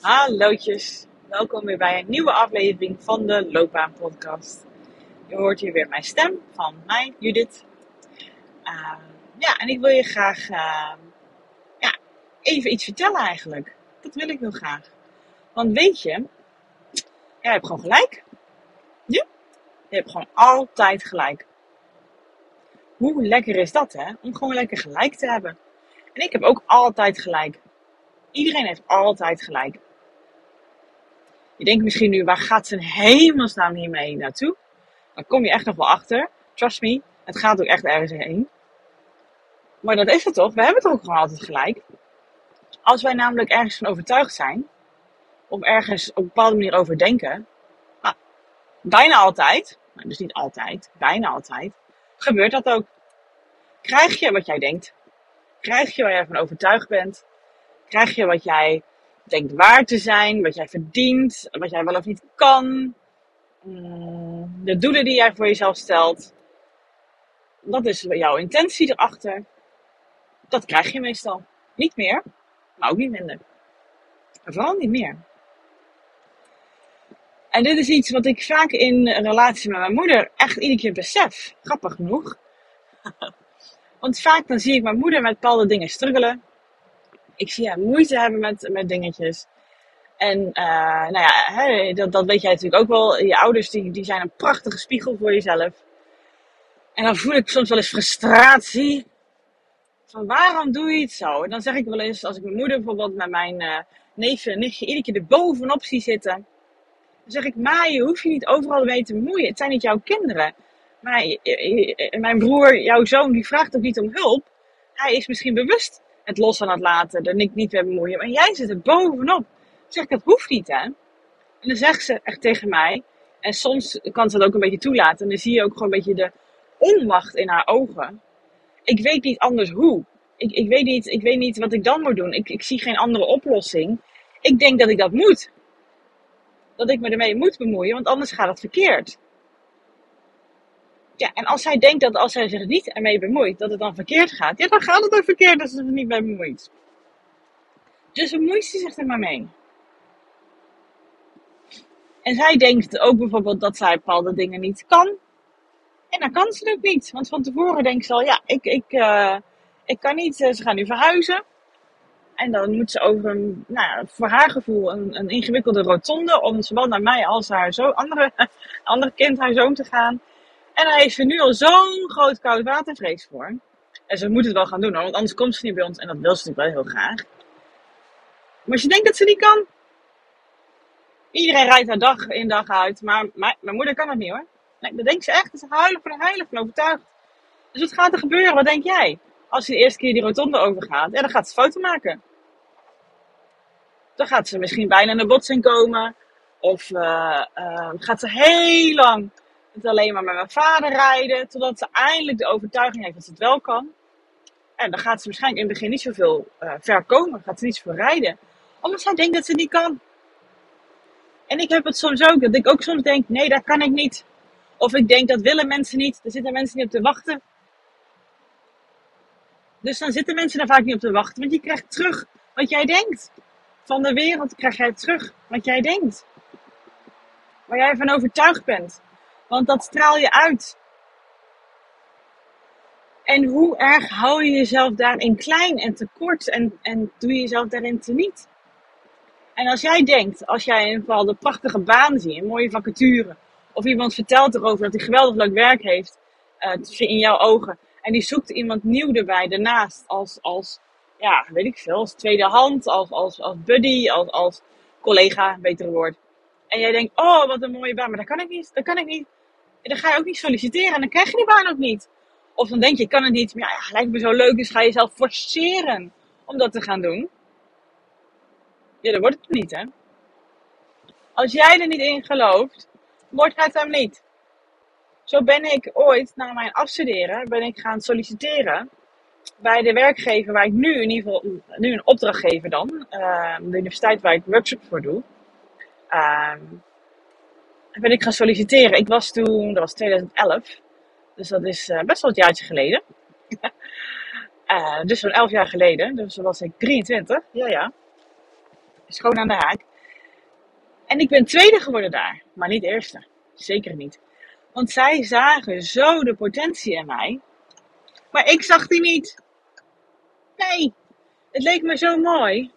Hallootjes, welkom weer bij een nieuwe aflevering van de Loopbaan Podcast. Je hoort hier weer mijn stem van mij, Judith. Uh, ja, en ik wil je graag uh, ja, even iets vertellen eigenlijk. Dat wil ik heel graag. Want weet je, jij hebt gewoon gelijk. Ja, je hebt gewoon altijd gelijk. Hoe lekker is dat, hè? Om gewoon lekker gelijk te hebben. En ik heb ook altijd gelijk. Iedereen heeft altijd gelijk. Je denkt misschien nu, waar gaat zijn hemelsnaam hiermee naartoe? Dan kom je echt nog wel achter. Trust me, het gaat ook echt ergens heen. Maar dat is het toch? We hebben toch ook gewoon altijd gelijk. Als wij namelijk ergens van overtuigd zijn, of ergens op een bepaalde manier over denken, nou, bijna altijd, dus niet altijd, bijna altijd, gebeurt dat ook. Krijg je wat jij denkt? Krijg je waar jij van overtuigd bent? Krijg je wat jij denkt waar te zijn, wat jij verdient, wat jij wel of niet kan, mm, de doelen die jij voor jezelf stelt. Dat is jouw intentie erachter. Dat krijg je meestal. Niet meer, maar ook niet minder. En vooral niet meer. En dit is iets wat ik vaak in een relatie met mijn moeder echt iedere keer besef. Grappig genoeg. Want vaak dan zie ik mijn moeder met bepaalde dingen struggelen. Ik zie haar moeite hebben met, met dingetjes. En uh, nou ja, hè, dat, dat weet jij natuurlijk ook wel. Je ouders die, die zijn een prachtige spiegel voor jezelf. En dan voel ik soms wel eens frustratie. Van waarom doe je het zo? En dan zeg ik wel eens, als ik mijn moeder bijvoorbeeld met mijn uh, neefje en nichtje iedere keer er bovenop zie zitten. Dan zeg ik, ma, je je niet overal mee te bemoeien. Het zijn niet jouw kinderen. Maar mijn broer, jouw zoon, die vraagt ook niet om hulp. Hij is misschien bewust het los aan het laten, er niet, niet meer bemoeien. Maar jij zit er bovenop. Zeg ik, dat hoeft niet, hè. En dan zegt ze echt tegen mij. En soms kan ze dat ook een beetje toelaten. En dan zie je ook gewoon een beetje de onmacht in haar ogen. Ik weet niet anders hoe. Ik, ik, weet, niet, ik weet niet wat ik dan moet doen. Ik, ik zie geen andere oplossing. Ik denk dat ik dat moet. Dat ik me ermee moet bemoeien, want anders gaat het verkeerd. Ja, en als zij denkt dat als zij zich niet ermee bemoeit, dat het dan verkeerd gaat, ja, dan gaat het ook verkeerd als ze er niet mee bemoeit. Dus bemoeit ze zich er maar mee. En zij denkt ook bijvoorbeeld dat zij bepaalde dingen niet kan. En dan kan ze het ook niet. Want van tevoren denkt ze al, ja, ik, ik, uh, ik kan niet. Uh, ze gaan nu verhuizen. En dan moet ze over een, nou ja, voor haar gevoel, een, een ingewikkelde rotonde. Om zowel naar mij als haar zo, andere, andere kind, haar zoon te gaan. En hij heeft er nu al zo'n groot koud watervrees voor. En ze moet het wel gaan doen, hoor, want anders komt ze niet bij ons. En dat wil ze natuurlijk wel heel graag. Maar als je denkt dat ze niet kan. Iedereen rijdt haar dag in dag uit. Maar mijn, moeder kan het niet hoor. Nee, dat denkt ze echt. Ze huilen de heilig van overtuigd. Dus wat gaat er gebeuren? Wat denk jij? Als je de eerste keer die rotonde overgaat. Ja, dan gaat ze foto maken. Dan gaat ze misschien bijna in de botsing komen. Of uh, uh, gaat ze heel lang alleen maar met mijn vader rijden. Totdat ze eindelijk de overtuiging heeft dat ze het wel kan. En dan gaat ze waarschijnlijk in het begin niet zoveel uh, ver komen. Gaat ze niet zoveel rijden. Omdat zij denkt dat ze niet kan. En ik heb het soms ook. Dat ik ook soms denk, nee, dat kan ik niet. Of ik denk, dat willen mensen niet. Er zitten mensen niet op te wachten. Dus dan zitten mensen daar vaak niet op te wachten. Want je krijgt terug wat jij denkt. Van de wereld krijg jij terug wat jij denkt. Waar jij van overtuigd bent. Want dat straal je uit. En hoe erg hou je jezelf daarin klein en tekort en, en doe je jezelf daarin teniet? En als jij denkt, als jij een bepaalde prachtige baan ziet, een mooie vacature, of iemand vertelt erover dat hij geweldig leuk werk heeft, uh, in jouw ogen, en die zoekt iemand nieuw erbij daarnaast, als, als ja, weet ik veel, als tweede hand, als, als, als buddy, als, als collega, betere woord. En jij denkt, oh, wat een mooie baan, maar dat kan ik niet, dat kan ik niet dan ga je ook niet solliciteren en dan krijg je die baan ook niet. Of dan denk je, ik kan het niet, maar ja, lijkt me zo leuk, dus ga je jezelf forceren om dat te gaan doen. Ja, dan wordt het niet, hè. Als jij er niet in gelooft, wordt het hem niet. Zo ben ik ooit na mijn afstuderen, ben ik gaan solliciteren bij de werkgever waar ik nu in ieder geval, nu een opdrachtgever dan, uh, de universiteit waar ik workshop voor doe. Uh, ben ik gaan solliciteren. Ik was toen, dat was 2011. Dus dat is uh, best wel het jaartje geleden. uh, dus zo'n 11 jaar geleden. Dus toen was ik 23. Ja, ja. schoon aan de haak. En ik ben tweede geworden daar, maar niet eerste. Zeker niet. Want zij zagen zo de potentie in mij. Maar ik zag die niet. Nee, het leek me zo mooi.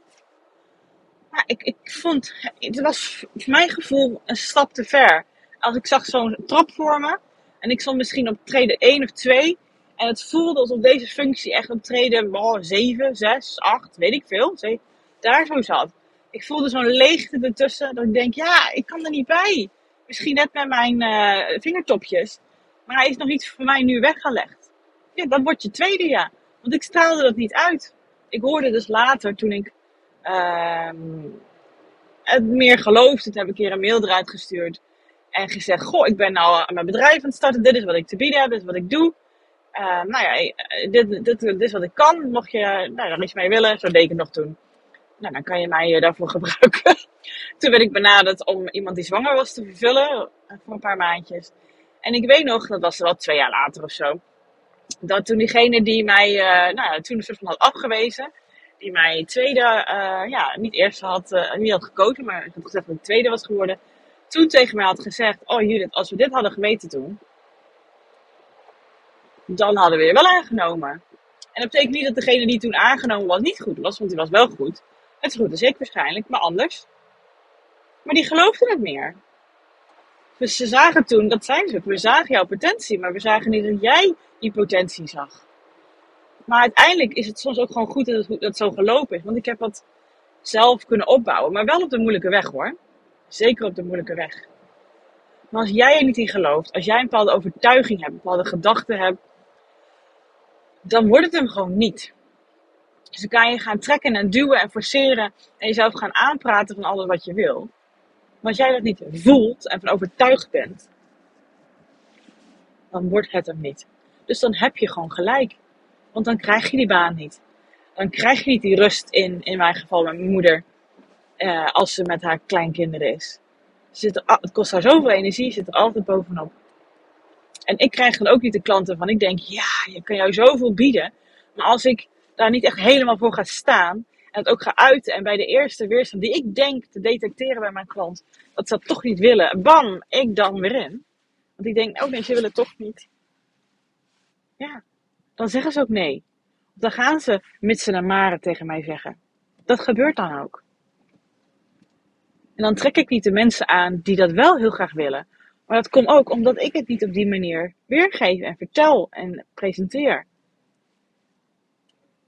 Maar ik, ik vond, het was voor mijn gevoel een stap te ver. Als ik zag zo'n trap voor me en ik stond misschien op treden 1 of 2. En het voelde alsof deze functie echt op treden oh, 7, 6, 8, weet ik veel. Daar zo zat. Ik voelde zo'n leegte ertussen. Dat ik denk, ja, ik kan er niet bij. Misschien net met mijn uh, vingertopjes. Maar hij is nog iets voor mij nu weggelegd. Ja, dan word je tweede, ja. Want ik straalde dat niet uit. Ik hoorde dus later, toen ik uh, het meer geloofde, toen heb ik een keer een mail eruit gestuurd. En gezegd, goh, ik ben nou mijn bedrijf aan het starten. Dit is wat ik te bieden heb, dit is wat ik doe. Uh, nou ja, eh, dit, dit, is wat ik kan. Mocht je nou, er iets mee willen, zo deed ik het nog toen. Nou, dan kan je mij eh, daarvoor gebruiken. toen werd ik benaderd om iemand die zwanger was te vervullen. Voor een paar maandjes. En ik weet nog, dat was wel twee jaar later of zo. Dat toen diegene die mij, uh, nou toen een soort van had afgewezen. Die mij tweede, uh, ja, niet eerst had, uh, niet had gekozen, maar ik had gezegd dat ik tweede was geworden. Toen tegen mij had gezegd, oh Judith, als we dit hadden geweten toen. Dan hadden we je wel aangenomen. En dat betekent niet dat degene die toen aangenomen was niet goed was, want die was wel goed. Het is goed als ik waarschijnlijk, maar anders. Maar die geloofden het meer. Dus ze zagen toen, dat zijn ze, we zagen jouw potentie, maar we zagen niet dat jij die potentie zag. Maar uiteindelijk is het soms ook gewoon goed dat het, zo gelopen is. Want ik heb dat zelf kunnen opbouwen, maar wel op de moeilijke weg hoor. Zeker op de moeilijke weg. Maar als jij er niet in gelooft, als jij een bepaalde overtuiging hebt, een bepaalde gedachten hebt, dan wordt het hem gewoon niet. Dus dan kan je gaan trekken en duwen en forceren en jezelf gaan aanpraten van alles wat je wil. Maar als jij dat niet voelt en van overtuigd bent, dan wordt het hem niet. Dus dan heb je gewoon gelijk. Want dan krijg je die baan niet. Dan krijg je niet die rust in, in mijn geval met mijn moeder, eh, als ze met haar kleinkinderen is. Zit het kost haar zoveel energie, zit er altijd bovenop. En ik krijg dan ook niet de klanten van, ik denk, ja, je kan jou zoveel bieden. Maar als ik daar niet echt helemaal voor ga staan en het ook ga uiten en bij de eerste weerstand die ik denk te detecteren bij mijn klant, dat ze dat toch niet willen, bam, ik dan weer in. Want ik denk, oh nee, ze willen toch niet. Ja, dan zeggen ze ook nee. Of dan gaan ze mitsen en maren tegen mij zeggen. Dat gebeurt dan ook. En dan trek ik niet de mensen aan die dat wel heel graag willen. Maar dat komt ook omdat ik het niet op die manier weergeef en vertel en presenteer.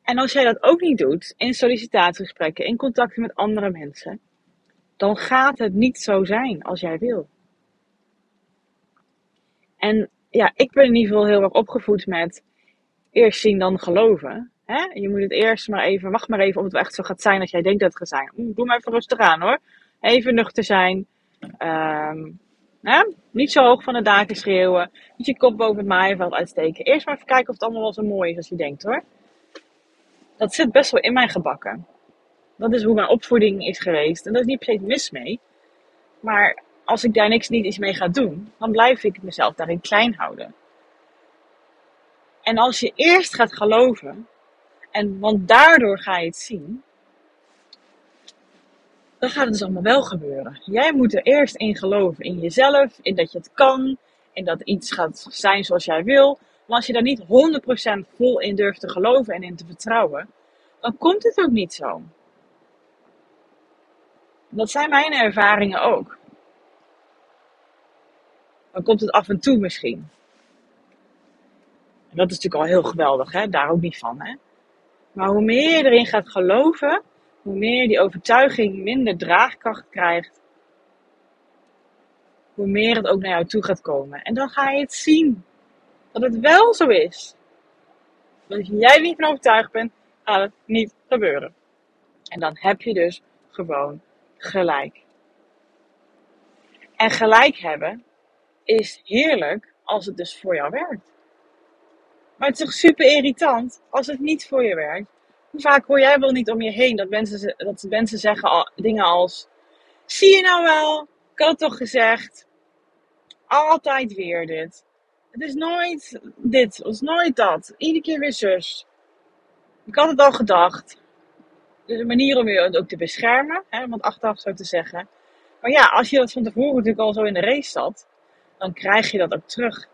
En als jij dat ook niet doet in sollicitatiegesprekken, in contacten met andere mensen, dan gaat het niet zo zijn als jij wil. En ja, ik ben in ieder geval heel erg opgevoed met eerst zien dan geloven. Hè? Je moet het eerst maar even, wacht maar even of het echt zo gaat zijn als jij denkt dat het gaat zijn. Doe maar even rustig aan hoor. Even nuchter zijn. Um, hè? Niet zo hoog van de daken schreeuwen. Niet je kop boven het maaiveld uitsteken. Eerst maar even kijken of het allemaal wel zo mooi is als je denkt hoor. Dat zit best wel in mijn gebakken. Dat is hoe mijn opvoeding is geweest. En daar is niet per se mis mee. Maar als ik daar niks niet iets mee ga doen, dan blijf ik mezelf daarin klein houden. En als je eerst gaat geloven, en want daardoor ga je het zien, dan gaat het dus allemaal wel gebeuren. Jij moet er eerst in geloven, in jezelf, in dat je het kan, in dat iets gaat zijn zoals jij wil. Maar als je daar niet 100% vol in durft te geloven en in te vertrouwen, dan komt het ook niet zo. Dat zijn mijn ervaringen ook. Dan komt het af en toe misschien. En dat is natuurlijk al heel geweldig, hè? daar ook niet van. Hè? Maar hoe meer je erin gaat geloven, hoe meer die overtuiging minder draagkracht krijgt, hoe meer het ook naar jou toe gaat komen. En dan ga je het zien dat het wel zo is. als jij niet van overtuigd bent, gaat het niet gebeuren. En dan heb je dus gewoon gelijk. En gelijk hebben is heerlijk als het dus voor jou werkt. Maar het is toch super irritant als het niet voor je werkt. Hoe vaak hoor jij wel niet om je heen dat mensen, dat mensen zeggen dingen als: Zie je nou wel? Ik had het toch gezegd. Altijd weer dit. Het is nooit dit, het is nooit dat. Iedere keer weer zus. Ik had het al gedacht. Dus een manier om je ook te beschermen, hè, achteraf zo te zeggen. Maar ja, als je dat van tevoren natuurlijk al zo in de race zat, dan krijg je dat ook terug.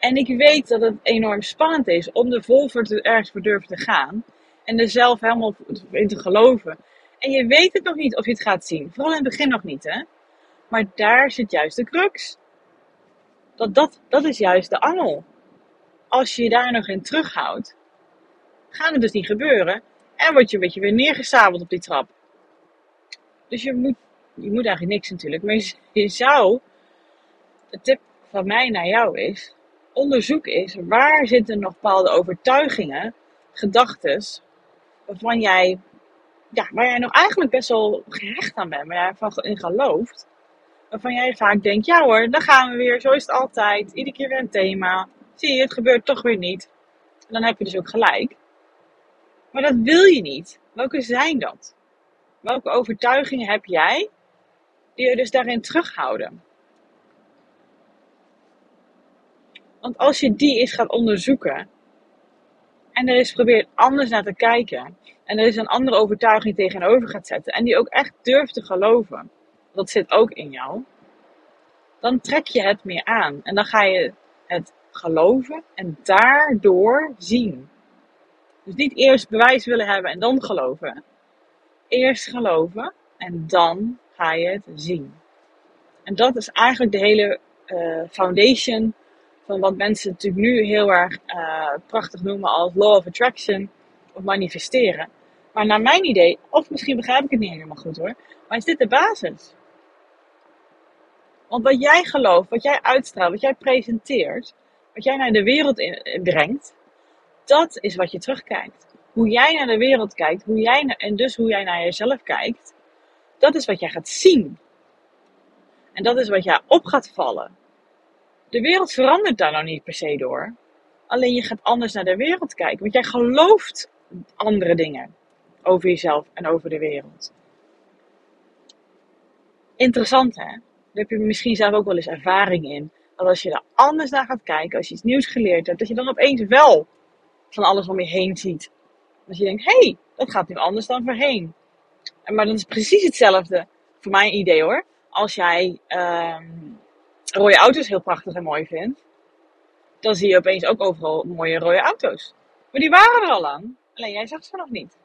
En ik weet dat het enorm spannend is om de vol voor te, ergens voor durven te gaan. En er zelf helemaal in te geloven. En je weet het nog niet of je het gaat zien. Vooral in het begin nog niet, hè. Maar daar zit juist de crux. Dat, dat, dat is juist de angel. Als je je daar nog in terughoudt, gaat het dus niet gebeuren. En word je een beetje weer neergesabeld op die trap. Dus je moet, je moet eigenlijk niks natuurlijk. Maar je, je zou, de tip van mij naar jou is, onderzoek is waar zitten nog bepaalde overtuigingen, gedachten, waarvan jij, ja, waar jij nog eigenlijk best wel gehecht aan bent, waar jij van in gelooft. Waarvan jij vaak denkt, ja hoor, dan gaan we weer, zo is het altijd, iedere keer weer een thema. Zie je, het gebeurt toch weer niet. En dan heb je dus ook gelijk. Maar dat wil je niet. Welke zijn dat? Welke overtuigingen heb jij die je dus daarin terughouden? Want als je die eens gaat onderzoeken en er eens probeert anders naar te kijken en er is een andere overtuiging tegenover gaat zetten en die ook echt durft te geloven, dat zit ook in jou, dan trek je het meer aan en dan ga je het geloven en daardoor zien. Dus niet eerst bewijs willen hebben en dan geloven. Eerst geloven en dan ga je het zien. En dat is eigenlijk de hele uh, foundation van wat mensen natuurlijk nu heel erg uh, prachtig noemen als law of attraction of manifesteren. Maar naar mijn idee, of misschien begrijp ik het niet helemaal goed hoor, maar is dit de basis? Want wat jij gelooft, wat jij uitstraalt, wat jij presenteert, wat jij naar de wereld in, brengt, dat is wat je terugkijkt. Hoe jij naar de wereld kijkt, hoe jij en dus hoe jij naar jezelf kijkt, dat is wat jij gaat zien. En dat is wat jij op gaat vallen. De wereld verandert daar nou niet per se door. Alleen je gaat anders naar de wereld kijken. Want jij gelooft andere dingen over jezelf en over de wereld. Interessant hè? Daar heb je misschien zelf ook wel eens ervaring in. Dat als je er anders naar gaat kijken, als je iets nieuws geleerd hebt, dat je dan opeens wel van alles om je heen ziet. Dat je denkt, hé, hey, dat gaat nu anders dan voorheen. Maar dat is precies hetzelfde, voor mijn idee hoor. Als jij um, rode auto's heel prachtig en mooi vindt, dan zie je opeens ook overal mooie rode auto's. Maar die waren er al lang, alleen jij zag ze nog niet.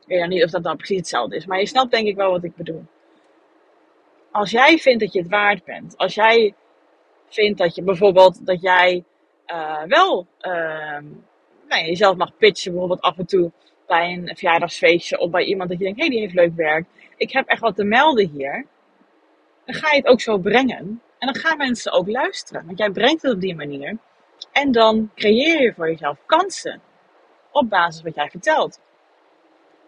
Ik weet nou niet of dat dan precies hetzelfde is, maar je snapt denk ik wel wat ik bedoel. Als jij vindt dat je het waard bent, als jij vindt dat je bijvoorbeeld dat jij uh, wel uh, nou, jezelf mag pitchen, bijvoorbeeld af en toe bij een verjaardagsfeestje of bij iemand dat je denkt, hé, hey, die heeft leuk werk. Ik heb echt wat te melden hier dan ga je het ook zo brengen. En dan gaan mensen ook luisteren. Want jij brengt het op die manier. En dan creëer je voor jezelf kansen. Op basis wat jij vertelt.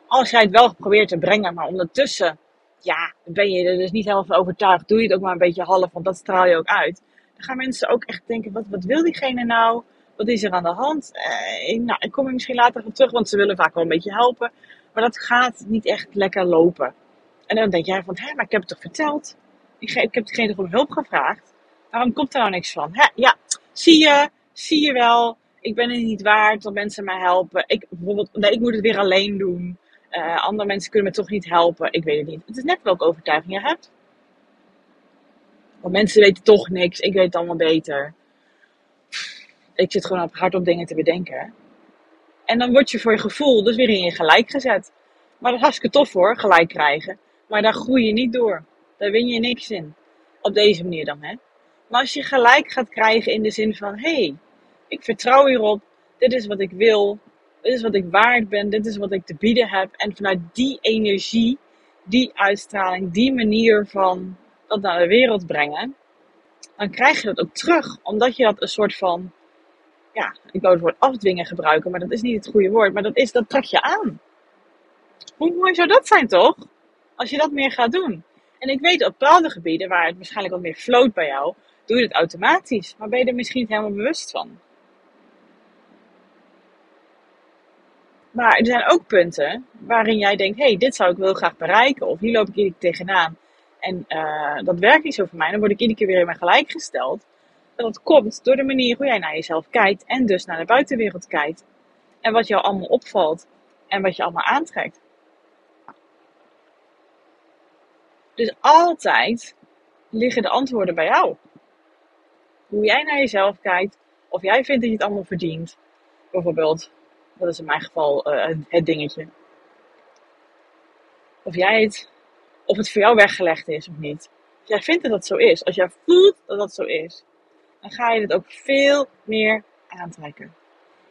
Als jij het wel probeert te brengen, maar ondertussen, ja, ben je er dus niet helemaal van overtuigd. Doe je het ook maar een beetje half, want dat straal je ook uit. Dan gaan mensen ook echt denken, wat, wat wil diegene nou? Wat is er aan de hand? Eh, nou, ik kom er misschien later op terug, want ze willen vaak wel een beetje helpen. Maar dat gaat niet echt lekker lopen. En dan denk jij van, hé, maar ik heb het toch verteld? Ik, heb degene om hulp gevraagd. Waarom komt er nou niks van? Ja, zie je, zie je wel. Ik ben het niet waard dat mensen mij helpen. Ik, bijvoorbeeld, nee, ik moet het weer alleen doen. Uh, andere mensen kunnen me toch niet helpen. Ik weet het niet. Het is net welke overtuiging je hebt. Want mensen weten toch niks. Ik weet het allemaal beter. Ik zit gewoon hard op dingen te bedenken. En dan word je voor je gevoel dus weer in je gelijk gezet. Maar dat is hartstikke tof hoor, gelijk krijgen. Maar daar groei je niet door. Daar win je niks in. Op deze manier dan, hè. Maar als je gelijk gaat krijgen in de zin van: hé, hey, ik vertrouw hierop, dit is wat ik wil, dit is wat ik waard ben, dit is wat ik te bieden heb. En vanuit die energie, die uitstraling, die manier van dat naar de wereld brengen, dan krijg je dat ook terug. Omdat je dat een soort van, ja, ik wou het woord afdwingen gebruiken, maar dat is niet het goede woord, maar dat, is, dat trek je aan. Hoe mooi zou dat zijn, toch? Als je dat meer gaat doen. En ik weet op bepaalde gebieden waar het waarschijnlijk wat meer floot bij jou, doe je het automatisch. Maar ben je er misschien niet helemaal bewust van. Maar er zijn ook punten waarin jij denkt: hé, hey, dit zou ik wel graag bereiken. Of hier loop ik iedere keer tegenaan. En uh, dat werkt niet zo voor mij. Dan word ik iedere keer weer in mijn gelijk gesteld. Dat komt door de manier hoe jij naar jezelf kijkt en dus naar de buitenwereld kijkt. en wat jou allemaal opvalt en wat je allemaal aantrekt. Dus altijd liggen de antwoorden bij jou. Hoe jij naar jezelf kijkt, of jij vindt dat je het allemaal verdient. Bijvoorbeeld, dat is in mijn geval uh, het dingetje. Of jij het, of het voor jou weggelegd is of niet. Als jij vindt dat dat zo is, als jij voelt dat dat zo is, dan ga je het ook veel meer aantrekken.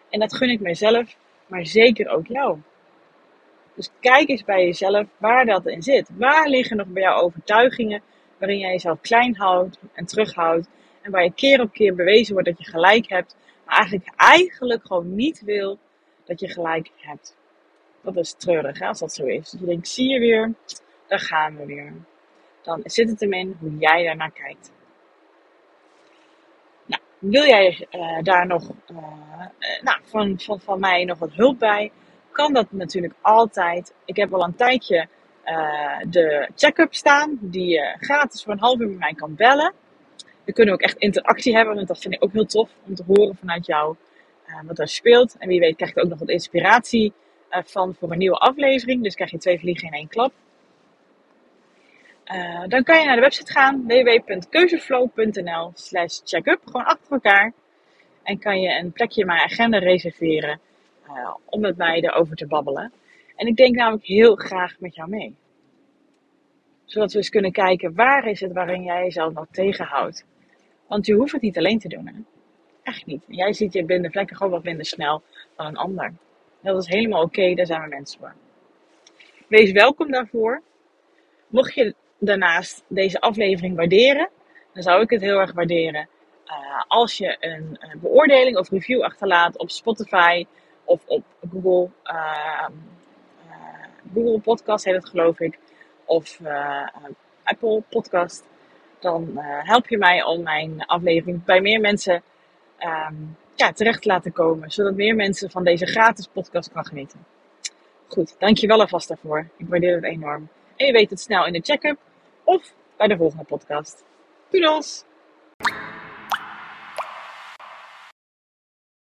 En dat gun ik mijzelf, maar zeker ook jou. Dus kijk eens bij jezelf waar dat in zit. Waar liggen nog bij jou overtuigingen waarin jij jezelf klein houdt en terughoudt. En waar je keer op keer bewezen wordt dat je gelijk hebt, maar eigenlijk, eigenlijk gewoon niet wil dat je gelijk hebt. Dat is treurig hè, als dat zo is. Dus je denkt, zie je weer, daar gaan we weer. Dan zit het hem in hoe jij daarnaar kijkt. Nou, wil jij uh, daar nog uh, uh, nou, van, van, van mij nog wat hulp bij? Kan dat natuurlijk altijd. Ik heb al een tijdje de check-up staan, die je gratis voor een half uur met mij kan bellen. We kunnen ook echt interactie hebben, want dat vind ik ook heel tof om te horen vanuit jou wat er speelt. En wie weet krijg ik ook nog wat inspiratie van voor een nieuwe aflevering. Dus krijg je twee vliegen in één klap. Uh, dan kan je naar de website gaan www.keuzeflow.nl slash checkup, gewoon achter elkaar. En kan je een plekje in mijn agenda reserveren uh, om met mij erover te babbelen. En ik denk namelijk heel graag met jou mee. Zodat we eens kunnen kijken waar is het waarin jij jezelf nog tegenhoudt. Want je hoeft het niet alleen te doen. Hè? Echt niet. Jij ziet je blinde vlekken gewoon wat minder snel dan een ander. Dat is helemaal oké, daar zijn we mensen voor. Wees welkom daarvoor. Mocht je daarnaast deze aflevering waarderen, dan zou ik het heel erg waarderen uh, als je een, een, beoordeling of review achterlaat op Spotify of op Google, uh, uh, Google Podcast heet het geloof ik, of Apple Podcast. Dan help je mij om mijn aflevering bij meer mensen um, ja, terecht te laten komen, zodat meer mensen van deze gratis podcast kan genieten. Goed, dankjewel alvast daarvoor. Ik waardeer het enorm. En je weet het snel in de check-up of bij de volgende podcast. Doedels!